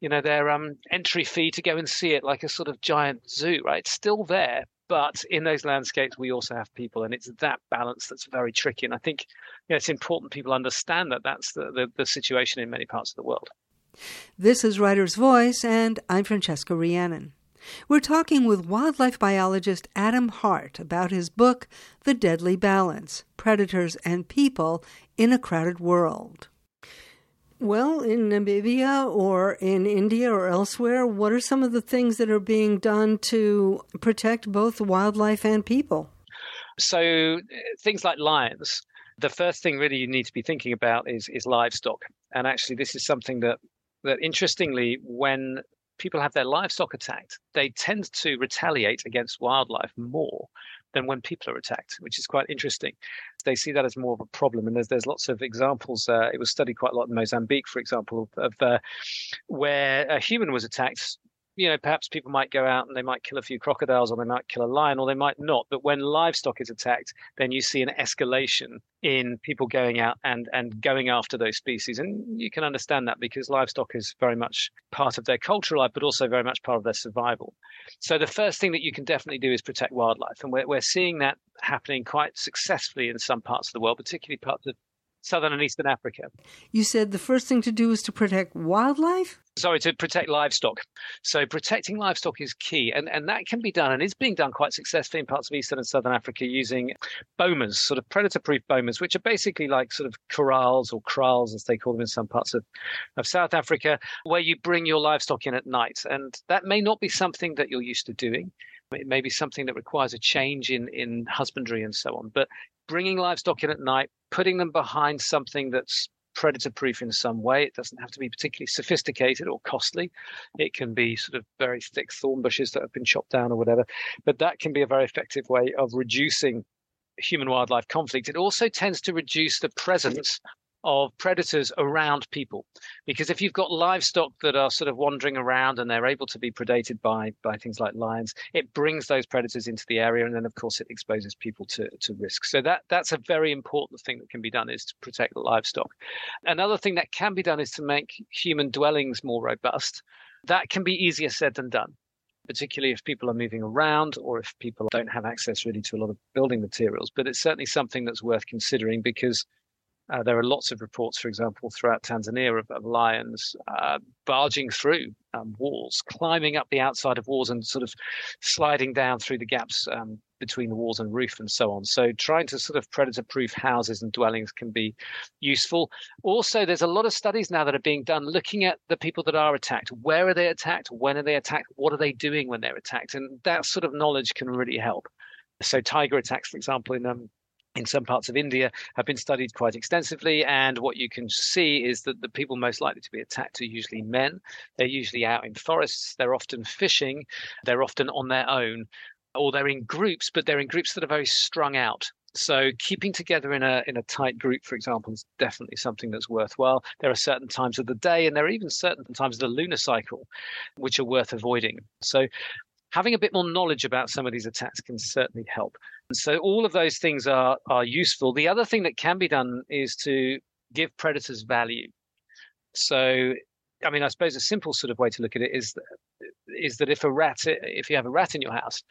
[SPEAKER 3] you know, their um, entry fee to go and see it like a sort of giant zoo, right? It's still there. But in those landscapes, we also have people, and it's that balance that's very tricky. And I think you know, it's important people understand that that's the, the, the situation in many parts of the world.
[SPEAKER 1] This is Writer's Voice, and I'm Francesca Rheannon. We're talking with wildlife biologist Adam Hart about his book, The Deadly Balance Predators and People in a Crowded World. Well, in Namibia or in India or elsewhere, what are some of the things that are being done to protect both wildlife and people?
[SPEAKER 3] So, things like lions. The first thing really you need to be thinking about is, is livestock. And actually, this is something that that interestingly, when people have their livestock attacked, they tend to retaliate against wildlife more than when people are attacked, which is quite interesting. They see that as more of a problem, and there's there's lots of examples. Uh, it was studied quite a lot in Mozambique, for example, of, of uh, where a human was attacked you know, perhaps people might go out and they might kill a few crocodiles or they might kill a lion or they might not. But when livestock is attacked, then you see an escalation in people going out and, and going after those species. And you can understand that because livestock is very much part of their cultural life, but also very much part of their survival. So the first thing that you can definitely do is protect wildlife. And we're, we're seeing that happening quite successfully in some parts of the world, particularly parts of southern and eastern Africa.
[SPEAKER 1] You said the first thing to do is to protect wildlife?
[SPEAKER 3] Sorry, to protect livestock. So protecting livestock is key, and, and that can be done, and is being done quite successfully in parts of eastern and southern Africa using bomas, sort of predator-proof bomas, which are basically like sort of corrals or kraals, as they call them in some parts of, of South Africa, where you bring your livestock in at night. And that may not be something that you're used to doing. It may be something that requires a change in, in husbandry and so on. But bringing livestock in at night, putting them behind something that's predator proof in some way. It doesn't have to be particularly sophisticated or costly. It can be sort of very thick thorn bushes that have been chopped down or whatever. But that can be a very effective way of reducing human wildlife conflict. It also tends to reduce the presence of predators around people. Because if you've got livestock that are sort of wandering around and they're able to be predated by by things like lions, it brings those predators into the area, and then of course it exposes people to to risk. So that that's a very important thing that can be done is to protect the livestock. Another thing that can be done is to make human dwellings more robust. That can be easier said than done particularly if people are moving around or if people don't have access really to a lot of building materials. But it's certainly something that's worth considering because uh, there are lots of reports, for example, throughout Tanzania of, of lions uh, barging through um, walls, climbing up the outside of walls and sort of sliding down through the gaps um, between the walls and roof and so on. So trying to sort of predator proof houses and dwellings can be useful. Also, there's a lot of studies now that are being done looking at the people that are attacked. Where are they attacked? When are they attacked? What are they doing when they're attacked? And that sort of knowledge can really help. So tiger attacks, for example, in um, in some parts of India have been studied quite extensively. And what you can see is that the people most likely to be attacked are usually men. They're usually out in forests. They're often fishing. They're often on their own, or they're in groups, but they're in groups that are very strung out. So keeping together in a in a tight group, for example, is definitely something that's worthwhile. There are certain times of the day, and there are even certain times of the lunar cycle, which are worth avoiding. So having a bit more knowledge about some of these attacks can certainly help. So all of those things are are useful. The other thing that can be done is to give predators value. So, I mean, I suppose a simple sort of way to look at it is that, is that if a rat, if you have a rat in your house,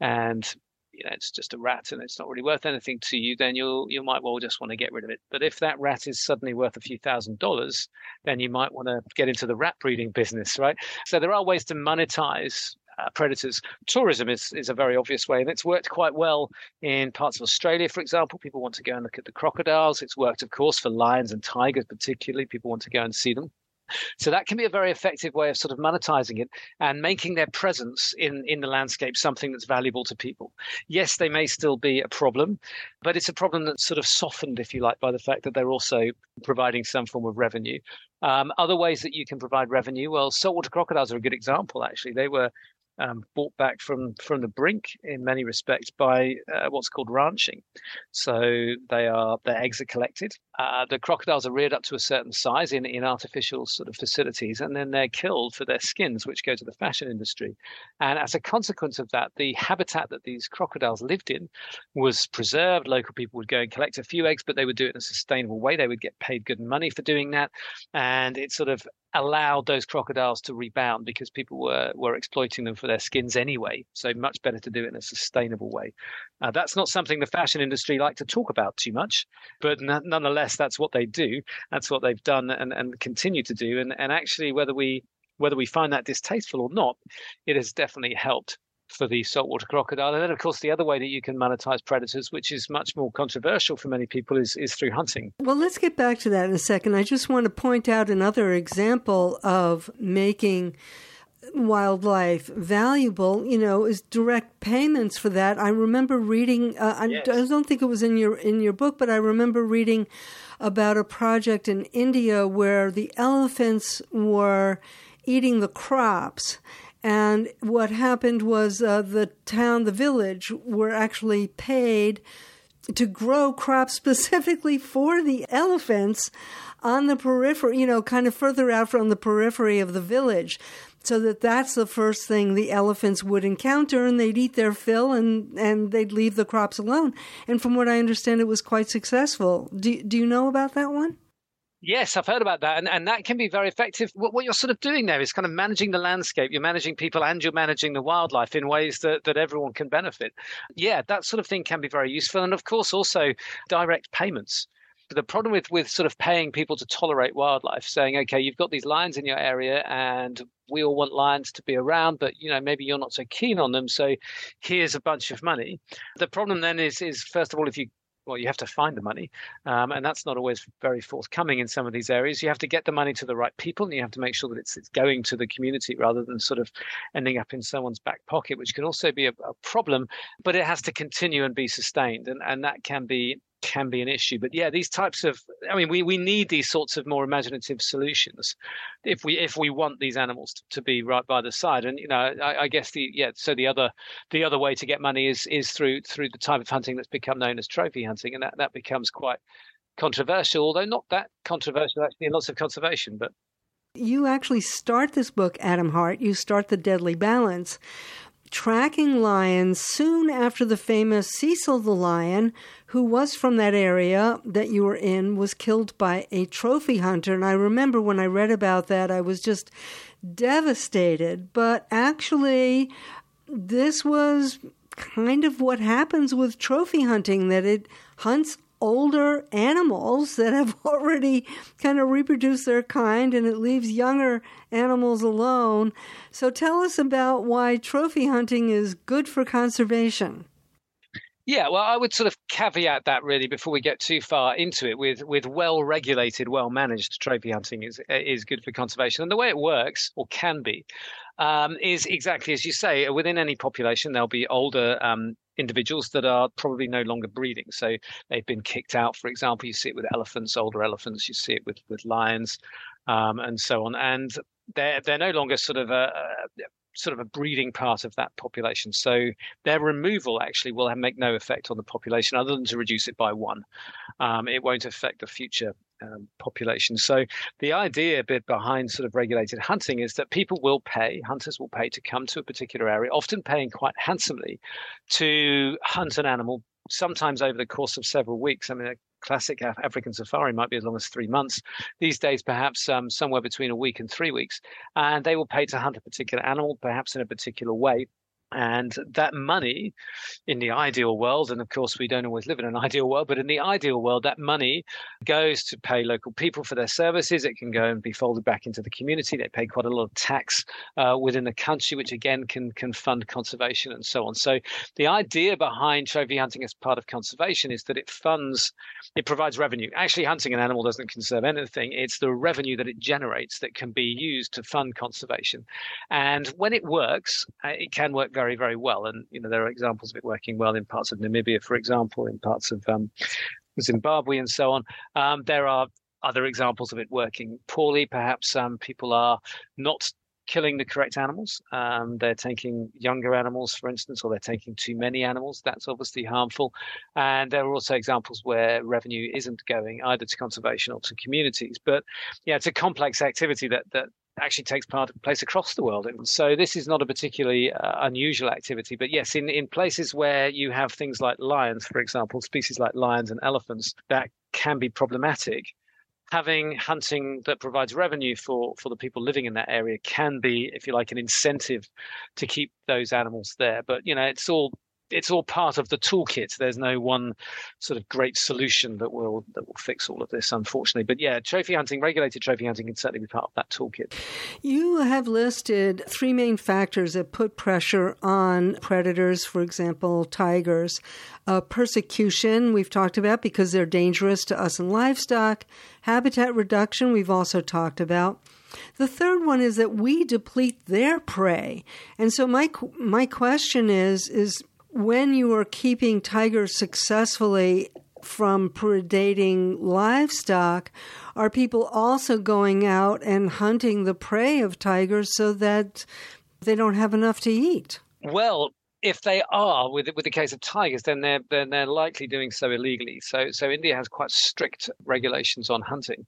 [SPEAKER 3] and you know it's just a rat and it's not really worth anything to you, then you'll you might well just want to get rid of it. But if that rat is suddenly worth a few thousand dollars, then you might want to get into the rat breeding business, right? So there are ways to monetize uh, predators. Tourism is, is a very obvious way, and it's worked quite well in parts of Australia, for example. People want to go and look at the crocodiles. It's worked, of course, for lions and tigers, particularly. People want to go and see them. So that can be a very effective way of sort of monetizing it and making their presence in, in the landscape something that's valuable to people. Yes, they may still be a problem, but it's a problem that's sort of softened, if you like, by the fact that they're also providing some form of revenue. Um, other ways that you can provide revenue, well, saltwater crocodiles are a good example, actually. They were um, brought back from from the brink in many respects by uh, what's called ranching. So they are their eggs are collected. Uh, the crocodiles are reared up to a certain size in in artificial sort of facilities, and then they're killed for their skins, which go to the fashion industry. And as a consequence of that, the habitat that these crocodiles lived in was preserved. Local people would go and collect a few eggs, but they would do it in a sustainable way. They would get paid good money for doing that, and it sort of allowed those crocodiles to rebound because people were were exploiting them for their skins anyway. So much better to do it in a sustainable way. Uh, that's not something the fashion industry like to talk about too much, but n- nonetheless, that's what they do. That's what they've done and, and continue to do. And and actually, whether we whether we find that distasteful or not, it has definitely helped for the saltwater crocodile. And then, of course, the other way that you can monetize predators, which is much more controversial for many people, is, is through hunting.
[SPEAKER 1] Well, let's get back to that in a second. I just want to point out another example of making wildlife valuable you know is direct payments for that i remember reading uh, yes. I, I don't think it was in your in your book but i remember reading about a project in india where the elephants were eating the crops and what happened was uh, the town, the village, were actually paid to grow crops specifically for the elephants on the periphery, you know, kind of further out from the periphery of the village. So that that's the first thing the elephants would encounter, and they'd eat their fill, and, and they'd leave the crops alone. And from what I understand, it was quite successful. Do do you know about that one?
[SPEAKER 3] Yes, I've heard about that, and, and that can be very effective. What, what, you're sort of doing there is kind of managing the landscape. You're managing people, and you're managing the wildlife in ways that, that everyone can benefit. Yeah, that sort of thing can be very useful, and of course, also direct payments. The problem with with sort of paying people to tolerate wildlife, saying, okay, you've got these lions in your area, and we all want lions to be around, but you know maybe you're not so keen on them, so here's a bunch of money. The problem then is is first of all, if you well, you have to find the money, um, and that's not always very forthcoming in some of these areas. You have to get the money to the right people, and you have to make sure that it's, it's going to the community rather than sort of ending up in someone's back pocket, which can also be a, a problem. But it has to continue and be sustained, and and that can be can be an issue. But yeah, these types of I mean, we, we need these sorts of more imaginative solutions if we if we want these animals to, to be right by the side. And you know, I, I, guess the yeah, so the other the other way to get money is is through through the type of hunting that's become known as trophy hunting, and that that becomes quite controversial, although not that controversial actually in lots of conservation, but
[SPEAKER 1] you actually start this book, Adam Hart. You start The Deadly Balance tracking lions soon after the famous Cecil the lion, who was from that area that you were in, was killed by a trophy hunter. And I remember when I read about that, I was just devastated. But actually, this was kind of what happens with trophy hunting that it hunts older animals that have already kind of reproduced their kind and it leaves younger animals alone. So tell us about why trophy hunting is good for conservation.
[SPEAKER 3] Yeah, well, I would sort of caveat that really before we get too far into it. With with well regulated, well managed trophy hunting is is good for conservation, and the way it works or can be um, is exactly as you say. Within any population, there'll be older um, individuals that are probably no longer breeding. So they've been kicked out. For example, you see it with elephants, older elephants. You see it with with lions, um, and so on. And they're they're no longer sort of a, a sort of a breeding part of that population. So their removal actually will make no effect on the population other than to reduce it by one. Um, it won't affect the future um, population. So the idea behind sort of regulated hunting is that people will pay, hunters will pay to come to a particular area, often paying quite handsomely to hunt an animal sometimes over the course of several weeks. I mean, a classic African safari might be as long as three months. These days, perhaps um, somewhere between a week and three weeks. And they will pay to hunt a particular animal, perhaps in a particular way. And that money, in the ideal world, and of course we don't always live in an ideal world, but in the ideal world, that money goes to pay local people for their services. It can go and be folded back into the community. They pay quite a lot of tax uh, within the country, which again can can fund conservation and so on. So the idea behind trophy hunting as part of conservation is that it funds, it provides revenue. Actually, hunting an animal doesn't conserve anything. It's the revenue that it generates that can be used to fund conservation. And when it works, uh, it can work very very, very well. And you know, there are examples of it working well in parts of Namibia, for example, in parts of um, Zimbabwe, and so on. Um, there are other examples of it working poorly. Perhaps um, people are not killing the correct animals. Um, they're taking younger animals, for instance, or they're taking too many animals. That's obviously harmful. And there are also examples where revenue isn't going either to conservation or to communities. But yeah, it's a complex activity that that actually takes part place across the world. And so this is not a particularly uh, unusual activity, but yes, in, in places where you have things like lions, for example, species like lions and elephants, that can be problematic. Having hunting that provides revenue for, for the people living in that area can be, if you like, an incentive to keep those animals there. But you know, it's all it's all part of the toolkit. There's no one sort of great solution that will that will fix all of this, unfortunately. But yeah, trophy hunting, regulated trophy hunting, can certainly be part of that toolkit.
[SPEAKER 1] You have listed three main factors that put pressure on predators. For example, tigers. Uh, persecution, we've talked about because they're dangerous to us and livestock. Habitat reduction, we've also talked about. The third one is that we deplete their prey. And so my my question is is when you are keeping tigers successfully from predating livestock, are people also going out and hunting the prey of tigers so that they don't have enough to eat?
[SPEAKER 3] Well, if they are with with the case of tigers, then they're then they're likely doing so illegally. So so India has quite strict regulations on hunting.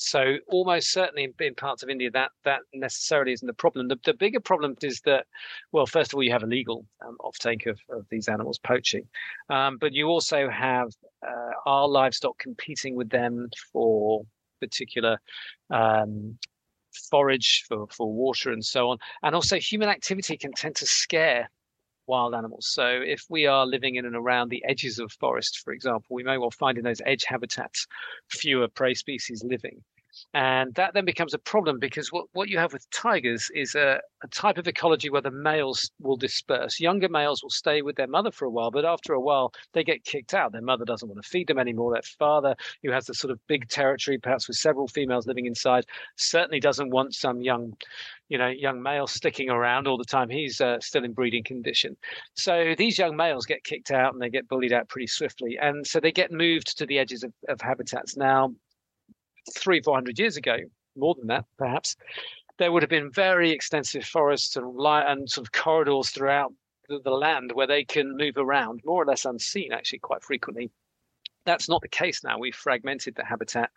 [SPEAKER 3] So almost certainly in, in parts of India that that necessarily isn't the problem. The, the bigger problem is that well, first of all, you have illegal um, offtake of, of these animals, poaching, um, but you also have uh, our livestock competing with them for particular um, forage for, for water and so on. And also human activity can tend to scare wild animals. So if we are living in and around the edges of forests, for example, we may well find in those edge habitats fewer prey species living. And that then becomes a problem because what, what you have with tigers is a, a, type of ecology where the males will disperse. Younger males will stay with their mother for a while, but after a while, they get kicked out. Their mother doesn't want to feed them anymore. Their father, who has this sort of big territory, perhaps with several females living inside, certainly doesn't want some young, you know, young males sticking around all the time. He's uh, still in breeding condition. So these young males get kicked out and they get bullied out pretty swiftly. And so they get moved to the edges of, of habitats. Now, three, four hundred years ago, more than that, perhaps, there would have been very extensive forests and, and sort of corridors throughout the, the land where they can move around, more or less unseen, actually, quite frequently that's not the case now. We've fragmented the habitat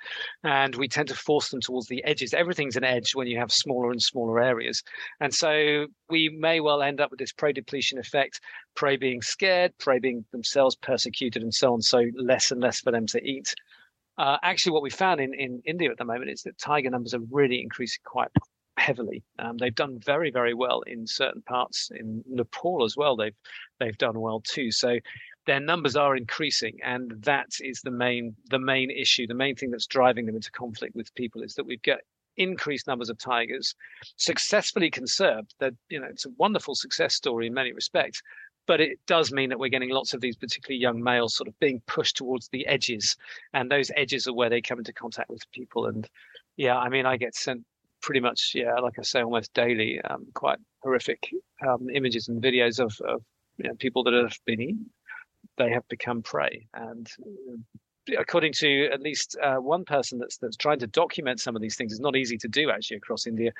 [SPEAKER 3] and we tend to force them towards the edges. Everything's an edge when you have smaller and smaller areas. And so we may well end up with this prey depletion effect, prey being scared, prey being themselves persecuted, and so on. So less and less for them to eat. Uh, actually, what we found in, in India at the moment is that tiger numbers are really increasing quite heavily. Um, they've done very, very well in certain parts in Nepal as well. They've they've done well too. So their numbers are increasing, and that is the main the main issue. The main thing that's driving them into conflict with people is that we've got increased numbers of tigers successfully conserved. That you know it's a wonderful success story in many respects. But it does mean that we're getting lots of these particularly young males sort of being pushed towards the edges, and those edges are where they come into contact with people. And yeah, I mean, I get sent pretty much, yeah, like I say, almost daily, um, quite horrific um, images and videos of, of you know, people that have been eaten. They have become prey, and uh, according to at least uh, one person that's that's trying to document some of these things, it's not easy to do actually across India.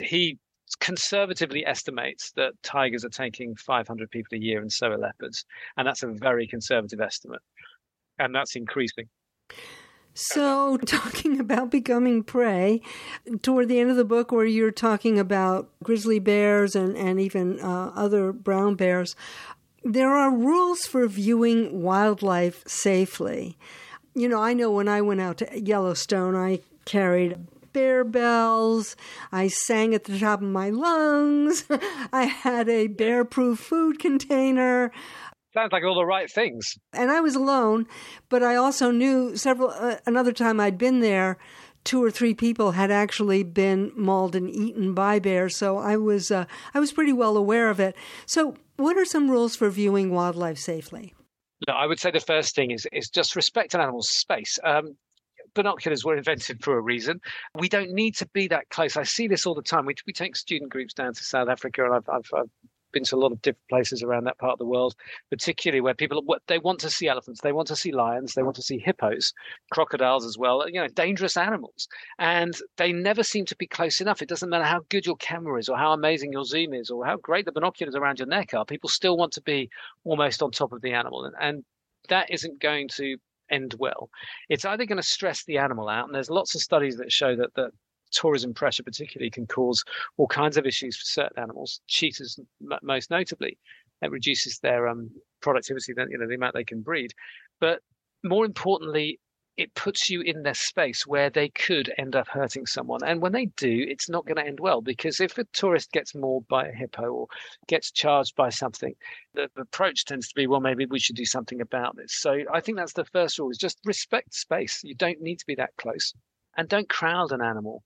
[SPEAKER 3] He conservatively estimates that tigers are taking 500 people a year, and so are leopards, and that's a very conservative estimate, and that's increasing.
[SPEAKER 1] So, talking about becoming prey, toward the end of the book, where you're talking about grizzly bears and, and even uh, other brown bears, there are rules for viewing wildlife safely. You know, I know when I went out to Yellowstone, I carried bear bells. I sang at the top of my lungs. I had a bear proof food container.
[SPEAKER 3] Sounds like all the right things.
[SPEAKER 1] And I was alone, but I also knew several, uh, another time I'd been there, two or three people had actually been mauled and eaten by bears, so I was uh, I was pretty well aware of it. So, what are some rules for viewing wildlife safely?
[SPEAKER 3] No, I would say the first thing is is just respect an animal's space. Um, binoculars were invented for a reason. We don't need to be that close. I see this all the time. We, we take student groups down to South Africa, and I've, I've, I've been to a lot of different places around that part of the world, particularly where people they want to see elephants, they want to see lions, they want to see hippos, crocodiles as well. You know, dangerous animals, and they never seem to be close enough. It doesn't matter how good your camera is, or how amazing your zoom is, or how great the binoculars around your neck are. People still want to be almost on top of the animal, and, and that isn't going to end well. It's either going to stress the animal out, and there's lots of studies that show that that tourism pressure particularly can cause all kinds of issues for certain animals, cheetahs most notably. It reduces their um, productivity, you know, the amount they can breed. But more importantly, it puts you in their space where they could end up hurting someone. And when they do, it's not going to end well because if a tourist gets mauled by a hippo or gets charged by something, the, the approach tends to be, well, maybe we should do something about this. So I think that's the first rule is just respect space. You don't need to be that close and don't crowd an animal.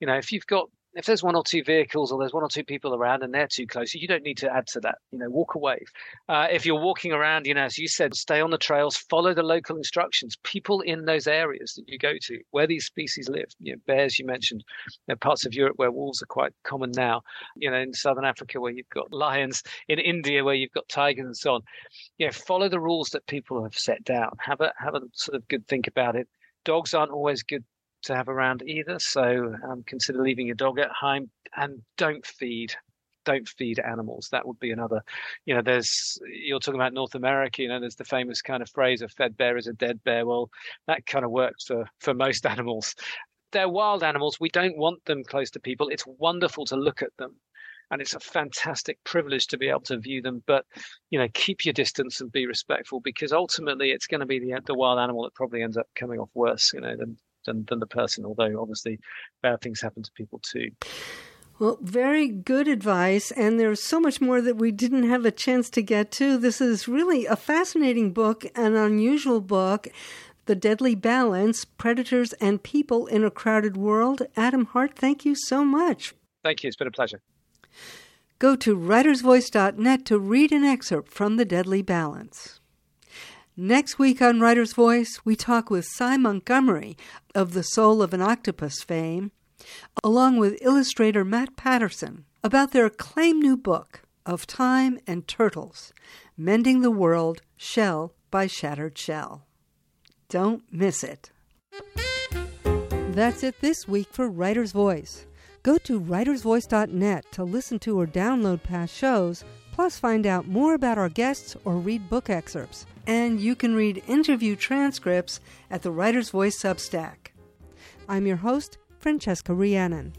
[SPEAKER 3] You know, if you've got if there's one or two vehicles or there's one or two people around and they're too close, you don't need to add to that. You know, walk away. Uh, if you're walking around, you know, as you said, stay on the trails, follow the local instructions. People in those areas that you go to, where these species live, you know, bears you mentioned, there are parts of Europe where wolves are quite common now. You know, in southern Africa where you've got lions, in India where you've got tigers and so on. You know, follow the rules that people have set down. Have a have a sort of good think about it. Dogs aren't always good to have around either. So um, consider leaving your dog at home and don't feed. Don't feed animals. That would be another. You know, there's you're talking about North America. You know, there's the famous kind of phrase: "A fed bear is a dead bear." Well, that kind of works for for most animals. They're wild animals. We don't want them close to people. It's wonderful to look at them, and it's a fantastic privilege to be able to view them. But you know, keep your distance and be respectful because ultimately, it's going to be the the wild animal that probably ends up coming off worse. You know, than than, than the person, although obviously bad things happen to people too.
[SPEAKER 1] Well, very good advice. And there's so much more that we didn't have a chance to get to. This is really a fascinating book, an unusual book. The Deadly Balance Predators and People in a Crowded World. Adam Hart, thank you so much.
[SPEAKER 3] Thank you. It's been a pleasure.
[SPEAKER 1] Go to writersvoice.net to read an excerpt from The Deadly Balance. Next week on Writer's Voice, we talk with Sy Montgomery of The Soul of an Octopus fame, along with illustrator Matt Patterson, about their acclaimed new book, Of Time and Turtles Mending the World Shell by Shattered Shell. Don't miss it. That's it this week for Writer's Voice. Go to writersvoice.net to listen to or download past shows, plus find out more about our guests or read book excerpts and you can read interview transcripts at the Writer's Voice Substack. I'm your host, Francesca Rheannon.